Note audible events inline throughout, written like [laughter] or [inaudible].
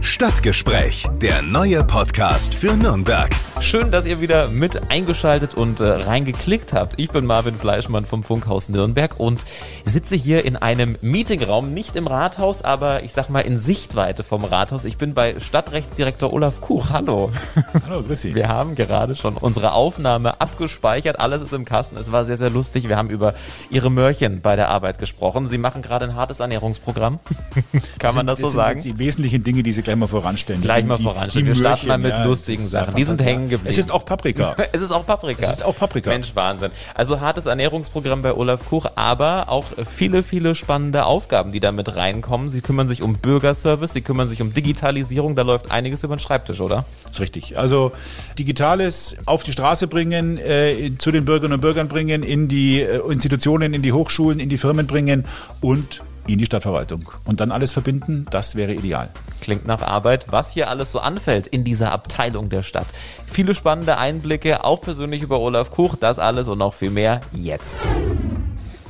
Stadtgespräch, der neue Podcast für Nürnberg. Schön, dass ihr wieder mit eingeschaltet und äh, reingeklickt habt. Ich bin Marvin Fleischmann vom Funkhaus Nürnberg und sitze hier in einem Meetingraum, nicht im Rathaus, aber ich sag mal in Sichtweite vom Rathaus. Ich bin bei Stadtrechtsdirektor Olaf Kuch. Hallo. [laughs] Hallo, grüß Sie. Wir haben gerade schon unsere Aufnahme abgespeichert. Alles ist im Kasten. Es war sehr, sehr lustig. Wir haben über Ihre Mörchen bei der Arbeit gesprochen. Sie machen gerade ein hartes Ernährungsprogramm. [laughs] Kann man das, das so sagen? Die wesentlichen Dinge, die Sie gleich mal voranstellen. Gleich mal voranstellen. Wir starten mal mit ja, lustigen Sachen. Die sind hängen geblieben. Es ist auch Paprika. [laughs] es ist auch Paprika. Es ist auch Paprika. Mensch, Wahnsinn. Also hartes Ernährungsprogramm bei Olaf Kuch, aber auch viele, viele spannende Aufgaben, die da mit reinkommen. Sie kümmern sich um Bürgerservice, sie kümmern sich um Digitalisierung, da läuft einiges über den Schreibtisch, oder? Das ist richtig. Also Digitales auf die Straße bringen, äh, zu den Bürgerinnen und Bürgern bringen, in die äh, Institutionen, in die Hochschulen, in die Firmen bringen und in die Stadtverwaltung. Und dann alles verbinden, das wäre ideal. Klingt nach Arbeit, was hier alles so anfällt in dieser Abteilung der Stadt. Viele spannende Einblicke, auch persönlich über Olaf Kuch, das alles und noch viel mehr jetzt.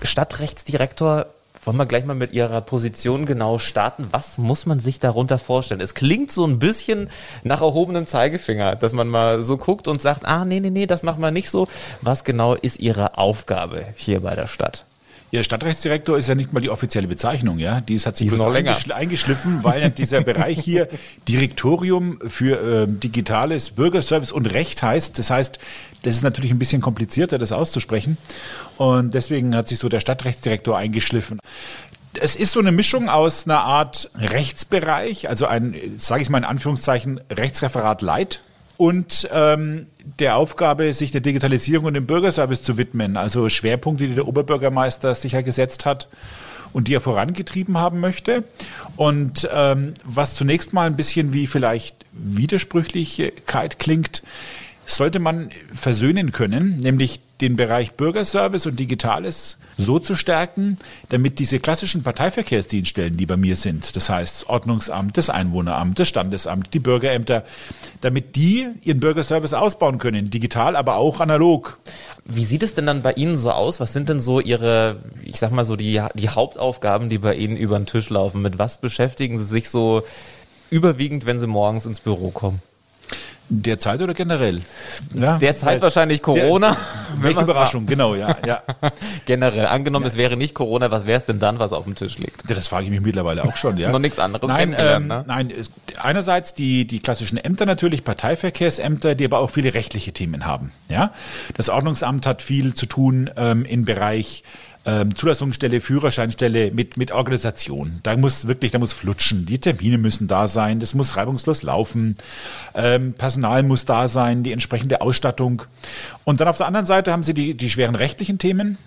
Stadtrechtsdirektor, wollen wir gleich mal mit Ihrer Position genau starten? Was muss man sich darunter vorstellen? Es klingt so ein bisschen nach erhobenem Zeigefinger, dass man mal so guckt und sagt, ah, nee, nee, nee, das machen wir nicht so. Was genau ist Ihre Aufgabe hier bei der Stadt? Ihr Stadtrechtsdirektor ist ja nicht mal die offizielle Bezeichnung, ja. Dies hat sich Die noch länger. eingeschl eingeschliffen, weil [laughs] dieser Bereich hier Direktorium für äh, digitales Bürgerservice und Recht heißt. Das heißt, das ist natürlich ein bisschen komplizierter, das auszusprechen. Und deswegen hat sich so der Stadtrechtsdirektor eingeschliffen. Es ist so eine Mischung aus einer Art Rechtsbereich, also ein, sage ich mal in Anführungszeichen, Rechtsreferat Light und ähm, der Aufgabe, sich der Digitalisierung und dem Bürgerservice zu widmen. Also Schwerpunkte, die der Oberbürgermeister sicher gesetzt hat und die er vorangetrieben haben möchte. Und ähm, was zunächst mal ein bisschen wie vielleicht Widersprüchlichkeit klingt, sollte man versöhnen können, nämlich den Bereich Bürgerservice und Digitales so zu stärken, damit diese klassischen Parteiverkehrsdienststellen, die bei mir sind, das heißt Ordnungsamt, das Einwohneramt, das Standesamt, die Bürgerämter, damit die ihren Bürgerservice ausbauen können, digital, aber auch analog. Wie sieht es denn dann bei Ihnen so aus? Was sind denn so Ihre, ich sag mal so, die, die Hauptaufgaben, die bei Ihnen über den Tisch laufen? Mit was beschäftigen Sie sich so überwiegend, wenn Sie morgens ins Büro kommen? Derzeit oder generell? Ja, Derzeit weil- wahrscheinlich Corona. [laughs] Der, welche Überraschung, genau, ja. ja. [laughs] Generell. Angenommen, es wäre nicht Corona, was wäre es denn dann, was auf dem Tisch liegt? Ja, das frage ich mich mittlerweile auch schon. Ja. Noch nichts anderes Nein, ähm, ne? nein es, einerseits die, die klassischen Ämter natürlich, Parteiverkehrsämter, die aber auch viele rechtliche Themen haben. Ja? Das Ordnungsamt hat viel zu tun ähm, im Bereich ähm, Zulassungsstelle, Führerscheinstelle mit, mit Organisation. Da muss wirklich, da muss flutschen. Die Termine müssen da sein, das muss reibungslos laufen. Ähm, Personal muss da sein, die entsprechende Ausstattung. Und dann auf der anderen Seite haben sie die, die schweren rechtlichen Themen.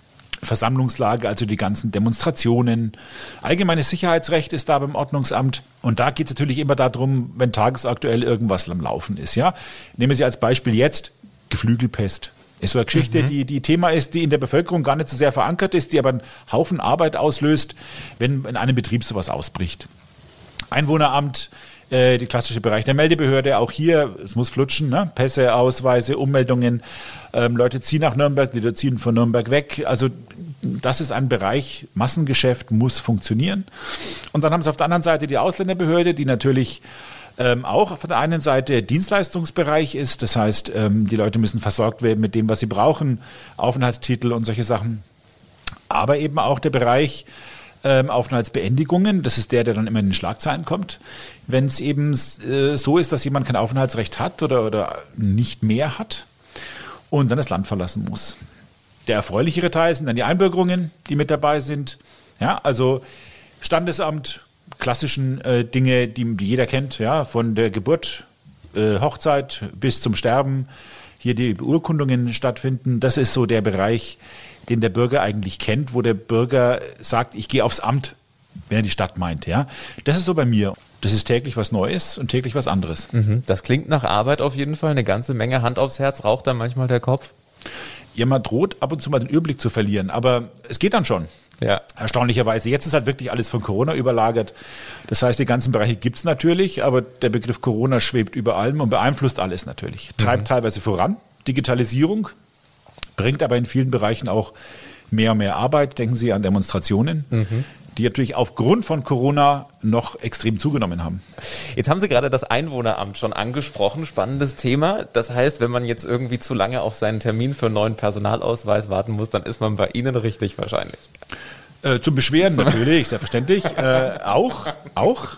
Versammlungslage, also die ganzen Demonstrationen. Allgemeines Sicherheitsrecht ist da beim Ordnungsamt. Und da geht es natürlich immer darum, wenn tagesaktuell irgendwas am Laufen ist. Ja? Nehmen Sie als Beispiel jetzt Geflügelpest. Ist so eine Geschichte, die, die Thema ist, die in der Bevölkerung gar nicht so sehr verankert ist, die aber einen Haufen Arbeit auslöst, wenn in einem Betrieb sowas ausbricht. Einwohneramt, äh, die klassische Bereich der Meldebehörde, auch hier, es muss flutschen, ne? Pässe, Ausweise, Ummeldungen. Ähm, Leute ziehen nach Nürnberg, die ziehen von Nürnberg weg. Also das ist ein Bereich, Massengeschäft muss funktionieren. Und dann haben sie auf der anderen Seite die Ausländerbehörde, die natürlich ähm, auch auf der einen Seite Dienstleistungsbereich ist. Das heißt, ähm, die Leute müssen versorgt werden mit dem, was sie brauchen, Aufenthaltstitel und solche Sachen. Aber eben auch der Bereich ähm, Aufenthaltsbeendigungen. Das ist der, der dann immer in den Schlagzeilen kommt. Wenn es eben äh, so ist, dass jemand kein Aufenthaltsrecht hat oder, oder nicht mehr hat und dann das Land verlassen muss. Der erfreulichere Teil sind dann die Einbürgerungen, die mit dabei sind. Ja, also Standesamt, klassischen äh, Dinge, die, die jeder kennt, ja, von der Geburt, äh, Hochzeit bis zum Sterben, hier die Beurkundungen stattfinden. Das ist so der Bereich, den der Bürger eigentlich kennt, wo der Bürger sagt, ich gehe aufs Amt, wenn er die Stadt meint. Ja, das ist so bei mir. Das ist täglich was Neues und täglich was anderes. Mhm. Das klingt nach Arbeit auf jeden Fall. Eine ganze Menge Hand aufs Herz. Raucht da manchmal der Kopf? Ja, man droht ab und zu mal den Überblick zu verlieren, aber es geht dann schon. Ja. Erstaunlicherweise. Jetzt ist halt wirklich alles von Corona überlagert. Das heißt, die ganzen Bereiche gibt es natürlich, aber der Begriff Corona schwebt über allem und beeinflusst alles natürlich. Treibt teilweise voran. Digitalisierung bringt aber in vielen Bereichen auch mehr und mehr Arbeit. Denken Sie an Demonstrationen. die natürlich aufgrund von Corona noch extrem zugenommen haben. Jetzt haben Sie gerade das Einwohneramt schon angesprochen. Spannendes Thema. Das heißt, wenn man jetzt irgendwie zu lange auf seinen Termin für einen neuen Personalausweis warten muss, dann ist man bei Ihnen richtig wahrscheinlich. Äh, zum Beschweren natürlich, selbstverständlich. äh, auch, auch.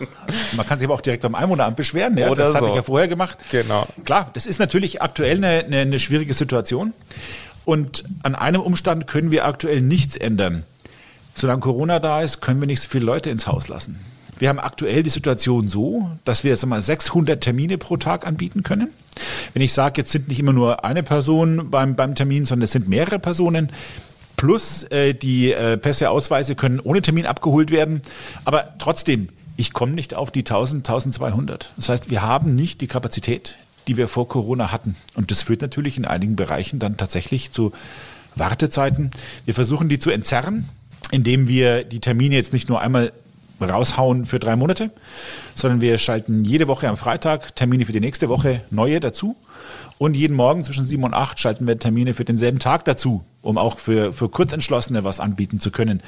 Man kann sich aber auch direkt beim Einwohneramt beschweren. Ja, Oder das hatte so. ich ja vorher gemacht. Genau. Klar, das ist natürlich aktuell eine, eine, eine schwierige Situation. Und an einem Umstand können wir aktuell nichts ändern. Solange Corona da ist, können wir nicht so viele Leute ins Haus lassen. Wir haben aktuell die Situation so, dass wir sag mal, 600 Termine pro Tag anbieten können. Wenn ich sage, jetzt sind nicht immer nur eine Person beim, beim Termin, sondern es sind mehrere Personen, plus äh, die äh, Pässe, Ausweise können ohne Termin abgeholt werden. Aber trotzdem, ich komme nicht auf die 1000, 1200. Das heißt, wir haben nicht die Kapazität, die wir vor Corona hatten. Und das führt natürlich in einigen Bereichen dann tatsächlich zu Wartezeiten. Wir versuchen die zu entzerren, indem wir die Termine jetzt nicht nur einmal raushauen für drei Monate, sondern wir schalten jede Woche am Freitag Termine für die nächste Woche neue dazu. Und jeden Morgen zwischen sieben und acht schalten wir Termine für denselben Tag dazu, um auch für, für Kurzentschlossene was anbieten zu können.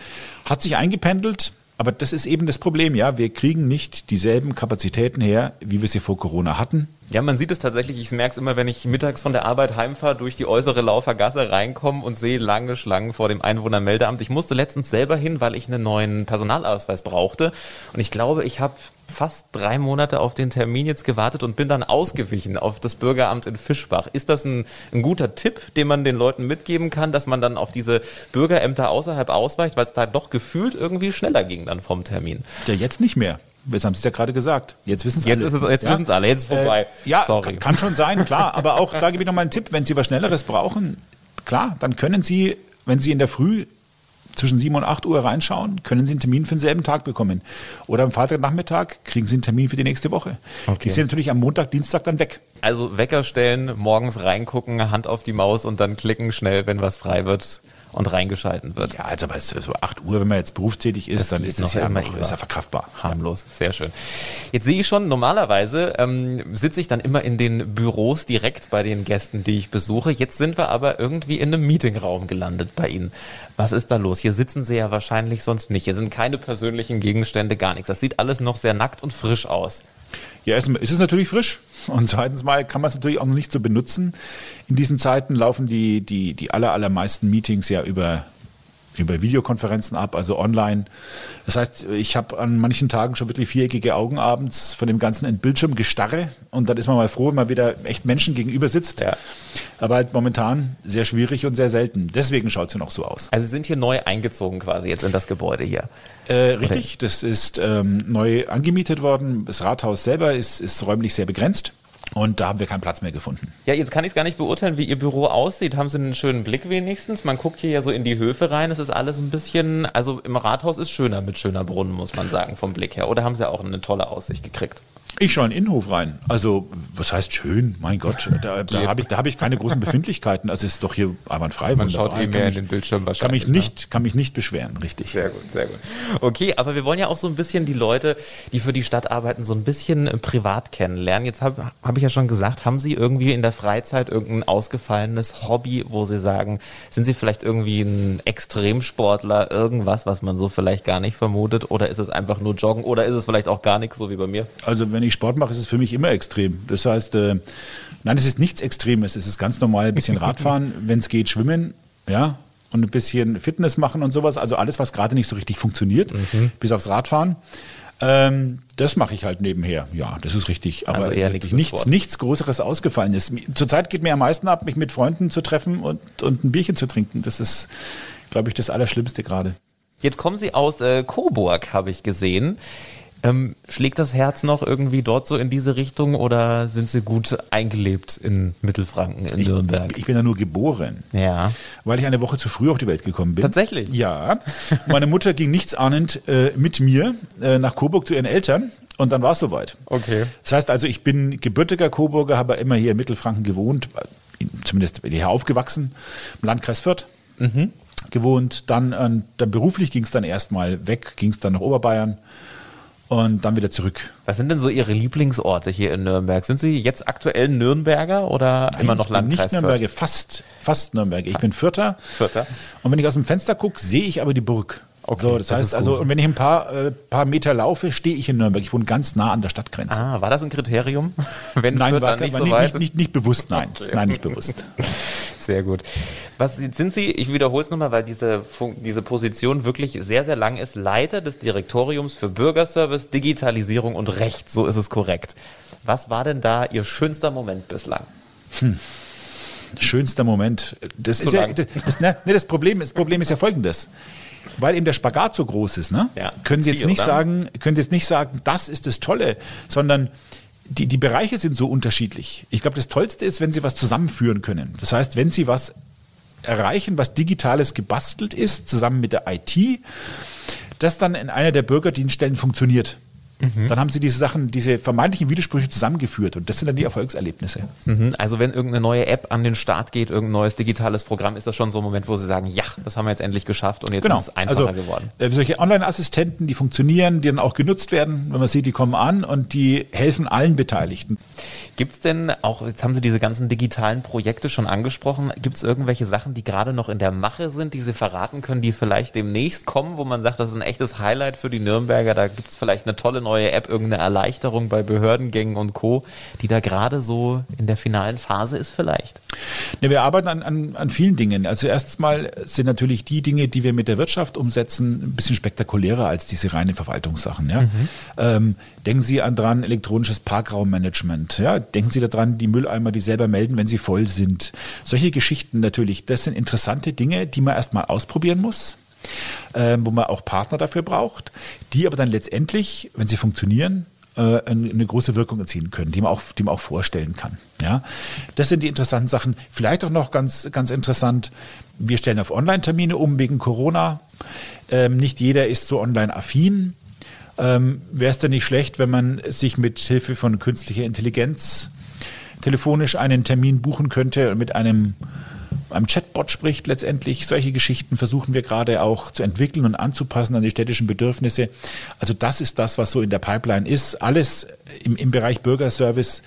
Hat sich eingependelt, aber das ist eben das Problem, ja. Wir kriegen nicht dieselben Kapazitäten her, wie wir sie vor Corona hatten. Ja, man sieht es tatsächlich. Ich merke es immer, wenn ich mittags von der Arbeit heimfahre, durch die äußere Laufer Gasse reinkomme und sehe lange Schlangen vor dem Einwohnermeldeamt. Ich musste letztens selber hin, weil ich einen neuen Personalausweis brauchte. Und ich glaube, ich habe fast drei Monate auf den Termin jetzt gewartet und bin dann ausgewichen auf das Bürgeramt in Fischbach. Ist das ein, ein guter Tipp, den man den Leuten mitgeben kann, dass man dann auf diese Bürgerämter außerhalb ausweicht, weil es da doch gefühlt irgendwie schneller ging dann vom Termin? Ja, jetzt nicht mehr. Jetzt haben Sie es ja gerade gesagt. Jetzt wissen es alle. ist es, jetzt ja? wissen es alle, jetzt ist vorbei. Äh, ja, Sorry. kann schon sein, klar. Aber auch da gebe ich nochmal einen Tipp, wenn Sie was Schnelleres brauchen, klar, dann können Sie, wenn Sie in der Früh zwischen 7 und 8 Uhr reinschauen, können Sie einen Termin für denselben Tag bekommen. Oder am Freitagnachmittag kriegen Sie einen Termin für die nächste Woche. Okay. Die sind natürlich am Montag, Dienstag dann weg. Also Wecker stellen, morgens reingucken, Hand auf die Maus und dann klicken schnell, wenn was frei wird und reingeschalten wird. Ja, also aber so 8 Uhr, wenn man jetzt berufstätig ist, Das dann ist es ja immer ist ja verkraftbar. Harmlos, sehr schön. Jetzt sehe ich schon, normalerweise ähm, sitze ich dann immer in den Büros direkt bei den Gästen, die ich besuche. Jetzt sind wir aber irgendwie in einem Meetingraum gelandet bei Ihnen. Was ist da los? Hier sitzen Sie ja wahrscheinlich sonst nicht. Hier sind keine persönlichen Gegenstände, gar nichts. Das sieht alles noch sehr nackt und frisch aus. Ja, erstmal ist es natürlich frisch und zweitens mal kann man es natürlich auch noch nicht so benutzen. In diesen Zeiten laufen die, die, die aller, allermeisten Meetings ja über, über Videokonferenzen ab, also online. Das heißt, ich habe an manchen Tagen schon wirklich viereckige Augen abends von dem ganzen Bildschirmgestarre und dann ist man mal froh, wenn man wieder echt Menschen gegenüber sitzt. Ja. Aber halt momentan sehr schwierig und sehr selten. Deswegen schaut sie noch so aus. Also Sie sind hier neu eingezogen quasi jetzt in das Gebäude hier. Äh, richtig, das ist ähm, neu angemietet worden. Das Rathaus selber ist, ist räumlich sehr begrenzt und da haben wir keinen Platz mehr gefunden. Ja, jetzt kann ich gar nicht beurteilen, wie Ihr Büro aussieht. Haben Sie einen schönen Blick wenigstens? Man guckt hier ja so in die Höfe rein. Es ist alles ein bisschen, also im Rathaus ist schöner mit schöner Brunnen, muss man sagen, vom Blick her. Oder haben Sie auch eine tolle Aussicht gekriegt? Ich schaue in den Innenhof rein. Also, was heißt schön? Mein Gott, da, da habe ich, da hab ich keine großen Befindlichkeiten. Also, es ist doch hier einwandfrei. Man wunderbar. schaut eh Kann mehr in den Bildschirm Kann wahrscheinlich. mich, nicht, kann mich nicht beschweren, richtig. Sehr gut, sehr gut. Okay, aber wir wollen ja auch so ein bisschen die Leute, die für die Stadt arbeiten, so ein bisschen äh, privat kennenlernen. Jetzt habe hab ich ja schon gesagt, haben Sie irgendwie in der Freizeit irgendein ausgefallenes Hobby, wo Sie sagen, sind Sie vielleicht irgendwie ein Extremsportler, irgendwas, was man so vielleicht gar nicht vermutet? Oder ist es einfach nur Joggen? Oder ist es vielleicht auch gar nichts, so wie bei mir? Also, wenn ich Sport mache, ist es für mich immer extrem. Das heißt, äh, nein, es ist nichts Extremes. Es ist ganz normal ein bisschen [laughs] Radfahren, wenn es geht, schwimmen, ja, und ein bisschen Fitness machen und sowas. Also alles, was gerade nicht so richtig funktioniert, Mhm. bis aufs Radfahren. Ähm, das mache ich halt nebenher. Ja, das ist richtig. Aber Also eher nichts nichts, nichts Größeres ausgefallen ist. Zurzeit geht mir am meisten ab, mich mit Freunden zu treffen und, und ein Bierchen zu trinken. Das ist, glaube ich, das Allerschlimmste gerade. Jetzt kommen Sie aus äh, Coburg, habe ich gesehen. Ähm, schlägt das Herz noch irgendwie dort so in diese Richtung oder sind Sie gut eingelebt in Mittelfranken, in Nürnberg? Ich bin ja nur geboren. Ja. Weil ich eine Woche zu früh auf die Welt gekommen bin. Tatsächlich? Ja. Meine Mutter ging nichtsahnend äh, mit mir äh, nach Coburg zu ihren Eltern und dann war es soweit. Okay. Das heißt also, ich bin gebürtiger Coburger, habe immer hier in Mittelfranken gewohnt, zumindest hier aufgewachsen, im Landkreis Fürth gewohnt. Dann, äh, dann beruflich ging es dann erstmal weg, ging es dann nach Oberbayern und dann wieder zurück. Was sind denn so Ihre Lieblingsorte hier in Nürnberg? Sind Sie jetzt aktuell Nürnberger oder immer noch Landkreis Nicht Nürnberger, fast, fast Nürnberger. Ich bin Vierter. Vierter. Und wenn ich aus dem Fenster gucke, sehe ich aber die Burg. Okay, so, das, das heißt also, und wenn ich ein paar, äh, paar Meter laufe, stehe ich in Nürnberg. Ich wohne ganz nah an der Stadtgrenze. Ah, war das ein Kriterium? [laughs] Wenn Nein, Fürth war, dann nicht war so nicht, weit nicht, nicht, nicht bewusst, nein. [laughs] Okay. Nein, nicht bewusst. [laughs] Sehr gut. Was sind Sie, ich wiederhole es nochmal, weil diese, diese Position wirklich sehr, sehr lang ist, Leiter des Direktoriums für Bürgerservice, Digitalisierung und Recht, so ist es korrekt. Was war denn da Ihr schönster Moment bislang? Schönster Moment. Das Zu ist ja, lang. das, das, ne, ne, das, Problem, das Problem ist ja folgendes. Weil eben der Spagat so groß ist, ne? Ja, können Sie jetzt viel, nicht oder? sagen, können Sie jetzt nicht sagen, das ist das Tolle, sondern die, die Bereiche sind so unterschiedlich. Ich glaube, das Tollste ist, wenn Sie was zusammenführen können. Das heißt, wenn Sie was erreichen, was Digitales gebastelt ist, zusammen mit der IT, das dann in einer der Bürgerdienststellen funktioniert. Mhm. Dann haben Sie diese Sachen, diese vermeintlichen Widersprüche zusammengeführt und das sind dann die Erfolgserlebnisse. Mhm. Also wenn irgendeine neue App an den Start geht, irgendein neues digitales Programm, ist das schon so ein Moment, wo Sie sagen, ja, das haben wir jetzt endlich geschafft und jetzt Genau. ist es einfacher also, geworden. äh, Solche Online-Assistenten, die funktionieren, die dann auch genutzt werden, wenn man sieht, die kommen an und die helfen allen Beteiligten. Gibt es denn, auch jetzt haben Sie diese ganzen digitalen Projekte schon angesprochen, gibt es irgendwelche Sachen, die gerade noch in der Mache sind, die Sie verraten können, die vielleicht demnächst kommen, wo man sagt, das ist ein echtes Highlight für die Nürnberger, da gibt es vielleicht eine tolle neue App, irgendeine Erleichterung bei Behördengängen und Co., die da gerade so in der finalen Phase ist vielleicht? Ne, wir arbeiten an, an, an vielen Dingen. Also erstmal sind natürlich die Dinge, die wir mit der Wirtschaft umsetzen, ein bisschen spektakulärer als diese reinen Verwaltungssachen. Ja? Ähm, denken Sie an dran elektronisches Parkraummanagement. Ja? Denken Sie daran, die Mülleimer, die selber melden, wenn sie voll sind. Solche Geschichten natürlich, das sind interessante Dinge, die man erstmal ausprobieren muss. Ähm, wo man auch Partner dafür braucht, die aber dann letztendlich, wenn sie funktionieren, äh, eine große Wirkung erzielen können, die man auch, die man auch vorstellen kann. Ja, das sind die interessanten Sachen. Vielleicht auch noch ganz, ganz interessant. Wir stellen auf Online-Termine um wegen Corona. Ähm, nicht jeder ist so online-affin. Ähm, Wäre es denn nicht schlecht, wenn man sich mit Hilfe von künstlicher Intelligenz telefonisch einen Termin buchen könnte mit einem einem Chatbot spricht letztendlich. Solche Geschichten versuchen wir gerade auch zu entwickeln und anzupassen an die städtischen Bedürfnisse. Also das ist das, was so in der Pipeline ist. Alles im, im Bereich Bürgerservice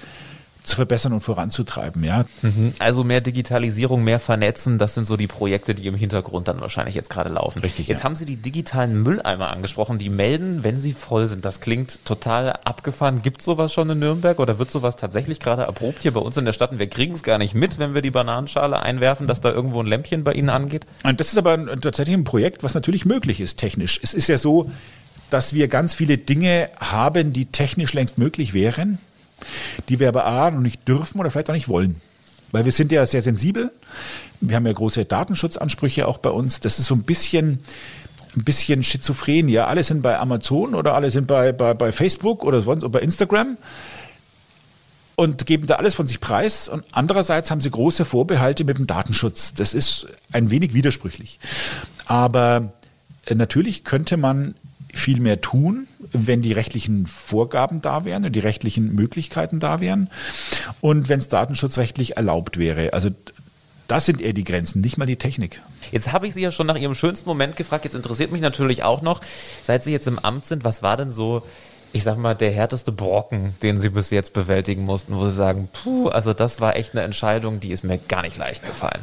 zu verbessern und voranzutreiben. Ja. Mhm. Also mehr Digitalisierung, mehr Vernetzen, das sind so die Projekte, die im Hintergrund dann wahrscheinlich jetzt gerade laufen. Richtig, Jetzt ja. haben Sie die digitalen Mülleimer angesprochen, die melden, wenn sie voll sind. Das klingt total abgefahren. Gibt sowas schon in Nürnberg oder wird sowas tatsächlich gerade erprobt hier bei uns in der Stadt und wir kriegen es gar nicht mit, wenn wir die Bananenschale einwerfen, dass da irgendwo ein Lämpchen bei Ihnen angeht? Und das ist aber ein, tatsächlich ein Projekt, was natürlich möglich ist technisch. Es ist ja so, dass wir ganz viele Dinge haben, die technisch längst möglich wären, die wir aber A, noch nicht dürfen oder vielleicht auch nicht wollen. Weil wir sind ja sehr sensibel. Wir haben ja große Datenschutzansprüche auch bei uns. Das ist so ein bisschen, ein bisschen schizophren. Ja, alle sind bei Amazon oder alle sind bei, bei, bei Facebook oder sonst oder bei Instagram und geben da alles von sich preis. Und andererseits haben sie große Vorbehalte mit dem Datenschutz. Das ist ein wenig widersprüchlich. Aber äh, natürlich könnte man viel mehr tun, wenn die rechtlichen Vorgaben da wären und die rechtlichen Möglichkeiten da wären und wenn es datenschutzrechtlich erlaubt wäre. Also das sind eher die Grenzen, nicht mal die Technik. Jetzt habe ich Sie ja schon nach Ihrem schönsten Moment gefragt. Jetzt interessiert mich natürlich auch noch, seit Sie jetzt im Amt sind, was war denn so, ich sag mal, der härteste Brocken, den Sie bis jetzt bewältigen mussten, wo Sie sagen, puh, also das war echt eine Entscheidung, die ist mir gar nicht leicht gefallen.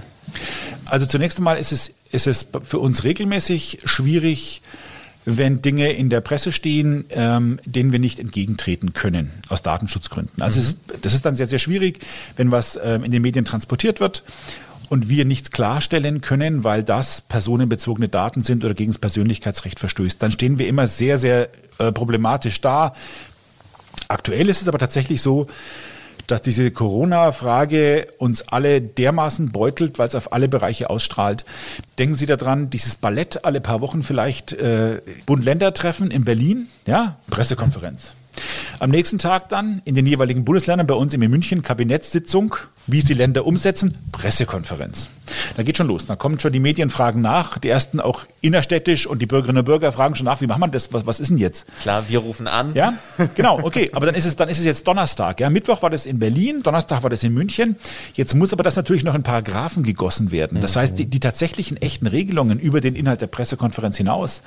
Also zunächst einmal ist es, ist es für uns regelmäßig schwierig, wenn Dinge in der Presse stehen, ähm, denen wir nicht entgegentreten können, aus Datenschutzgründen. Also es ist, das ist dann sehr, sehr schwierig, wenn was ähm, in den Medien transportiert wird und wir nichts klarstellen können, weil das personenbezogene Daten sind oder gegen das Persönlichkeitsrecht verstößt. Dann stehen wir immer sehr, sehr äh, problematisch da. Aktuell ist es aber tatsächlich so, dass diese Corona-Frage uns alle dermaßen beutelt, weil es auf alle Bereiche ausstrahlt. Denken Sie daran, dieses Ballett alle paar Wochen vielleicht äh, Bund-Länder-Treffen in Berlin, ja, Pressekonferenz. Am nächsten Tag dann in den jeweiligen Bundesländern, bei uns in München, Kabinettssitzung, wie es die Länder umsetzen, Pressekonferenz. Da geht schon los. Da kommen schon die Medienfragen nach, die ersten auch innerstädtisch und die Bürgerinnen und Bürger fragen schon nach, wie macht man das, was, was ist denn jetzt? Klar, wir rufen an. Ja, [laughs] genau, okay. Aber dann ist es, dann ist es jetzt Donnerstag. Ja, Mittwoch war das in Berlin, Donnerstag war das in München. Jetzt muss aber das natürlich noch in Paragraphen gegossen werden. Das heißt, die, die tatsächlichen echten Regelungen über den Inhalt der Pressekonferenz hinaus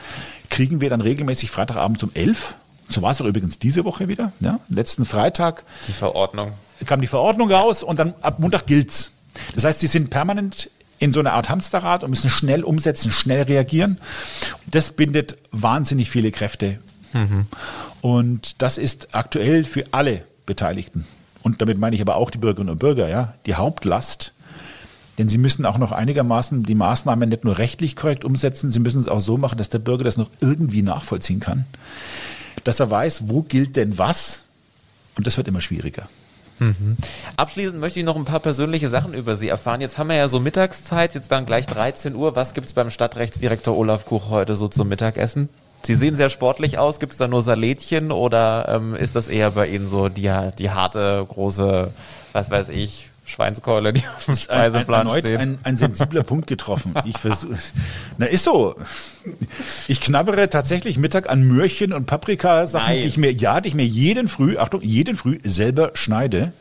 kriegen wir dann regelmäßig Freitagabend um 11. So war es auch übrigens diese Woche wieder. Ja, letzten Freitag Die Verordnung. kam die Verordnung raus und dann ab Montag gilt's. Das heißt, sie sind permanent in so eine Art Hamsterrad und müssen schnell umsetzen, schnell reagieren. Das bindet wahnsinnig viele Kräfte. Mhm. Und das ist aktuell für alle Beteiligten. Und damit meine ich aber auch die Bürgerinnen und Bürger, ja, die Hauptlast. Denn sie müssen auch noch einigermaßen die Maßnahmen nicht nur rechtlich korrekt umsetzen, sie müssen es auch so machen, dass der Bürger das noch irgendwie nachvollziehen kann. Dass er weiß, wo gilt denn was. Und das wird immer schwieriger. Mhm. Abschließend möchte ich noch ein paar persönliche Sachen über Sie erfahren. Jetzt haben wir ja so Mittagszeit, jetzt dann gleich 13 Uhr. Was gibt es beim Stadtrechtsdirektor Olaf Kuch heute so zum Mittagessen? Sie sehen sehr sportlich aus. Gibt es da nur Salätchen oder ähm, ist das eher bei Ihnen so die, die harte, große, was weiß ich, Schweinskeule, die auf dem Speiseplan ein, ein, steht. Ein, ein sensibler Punkt getroffen. Ich versuche, na ist so. Ich knabbere tatsächlich Mittag an Möhrchen und Paprikasachen, die ich mir, ja, die ich mir jeden Früh, Achtung, jeden Früh selber schneide.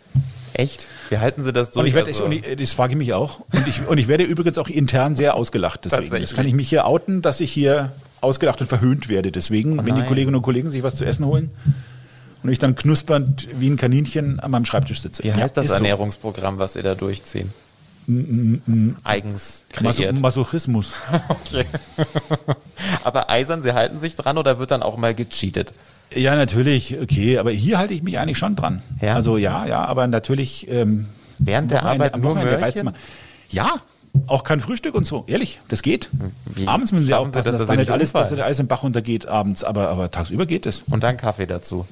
Echt? Wie halten Sie das durch? Und ich werde, also? und ich, das frage ich mich auch. Und ich, und ich werde übrigens auch intern sehr ausgelacht. Deswegen. Das kann ich mich hier outen, dass ich hier ausgelacht und verhöhnt werde. Deswegen, oh wenn die Kolleginnen und Kollegen sich was zu essen holen, und ich dann knuspernd wie ein Kaninchen an meinem Schreibtisch sitze. Wie heißt ja, das Ernährungsprogramm, so. was ihr da durchziehen? Mm, mm, mm. Eigens kreiert. Masochismus. [laughs] okay. aber eisern, Sie halten sich dran oder wird dann auch mal gecheatet? Ja, natürlich, okay, aber hier halte ich mich eigentlich schon dran. Ja? Also ja, ja, aber natürlich. Ähm, Während der Arbeit nur Möhrchen? Ja, auch kein Frühstück und so, ehrlich, das geht. Wie abends müssen Sie aufpassen, dass, dass, dass da nicht alles, dass da alles im Bach untergeht abends, aber, aber tagsüber geht es. Und dann Kaffee dazu.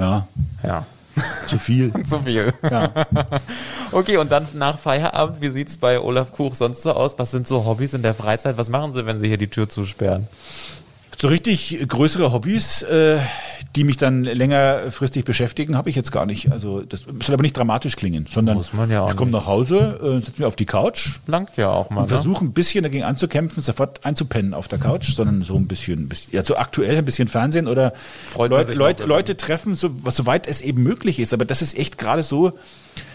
Ja. Ja. [laughs] Zu viel. [laughs] Zu viel. Ja. [laughs] okay, und dann nach Feierabend, wie sieht es bei Olaf Kuch sonst so aus? Was sind so Hobbys in der Freizeit? Was machen Sie, wenn Sie hier die Tür zusperren? So richtig größere Hobbys, äh, die mich dann längerfristig beschäftigen, habe ich jetzt gar nicht. Also das soll aber nicht dramatisch klingen, sondern Muss man ja auch ich komme nach Hause, äh, setze mich auf die Couch. Langt ja auch mal. Und ne? versuche ein bisschen dagegen anzukämpfen, sofort einzupennen auf der Couch, sondern so ein bisschen, ja so aktuell ein bisschen Fernsehen oder Leut, Leut, Leute treffen, so, soweit es eben möglich ist. Aber das ist echt gerade so,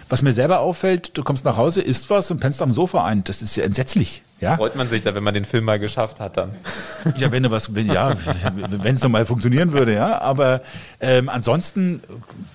was mir selber auffällt, du kommst nach Hause, isst was und pennst am Sofa ein. Das ist ja entsetzlich. Ja? Freut man sich da, wenn man den Film mal geschafft hat dann. Ja, wenn du was, wenn, ja, wenn es nochmal funktionieren würde, ja. Aber ähm, ansonsten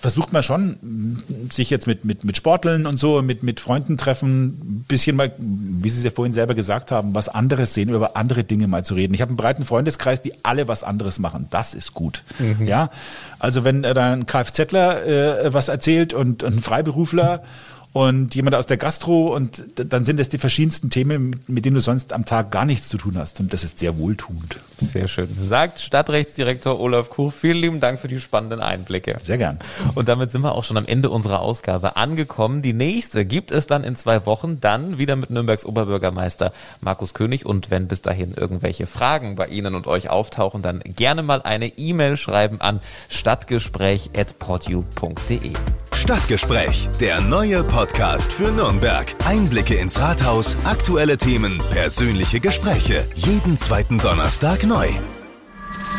versucht man schon, sich jetzt mit, mit, mit Sporteln und so, mit, mit Freunden treffen, ein bisschen mal, wie Sie es ja vorhin selber gesagt haben, was anderes sehen, über andere Dinge mal zu reden. Ich habe einen breiten Freundeskreis, die alle was anderes machen. Das ist gut. Mhm. Ja. Also wenn äh, da ein Kfzler äh, was erzählt und, und ein Freiberufler und jemand aus der Gastro und dann sind es die verschiedensten Themen, mit denen du sonst am Tag gar nichts zu tun hast und das ist sehr wohltuend. Sehr schön. Sagt Stadtrechtsdirektor Olaf Kuch, vielen lieben Dank für die spannenden Einblicke. Sehr gern. Und damit sind wir auch schon am Ende unserer Ausgabe angekommen. Die nächste gibt es dann in zwei Wochen, dann wieder mit Nürnbergs Oberbürgermeister Markus König und wenn bis dahin irgendwelche Fragen bei Ihnen und euch auftauchen, dann gerne mal eine E-Mail schreiben an stadtgespräch.portu.de. Stadtgespräch, der neue Podcast für Nürnberg. Einblicke ins Rathaus, aktuelle Themen, persönliche Gespräche. Jeden zweiten Donnerstag neu.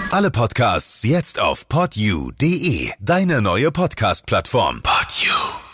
Alle Podcasts jetzt auf podyou.de, deine neue Podcast-Plattform. Podyou.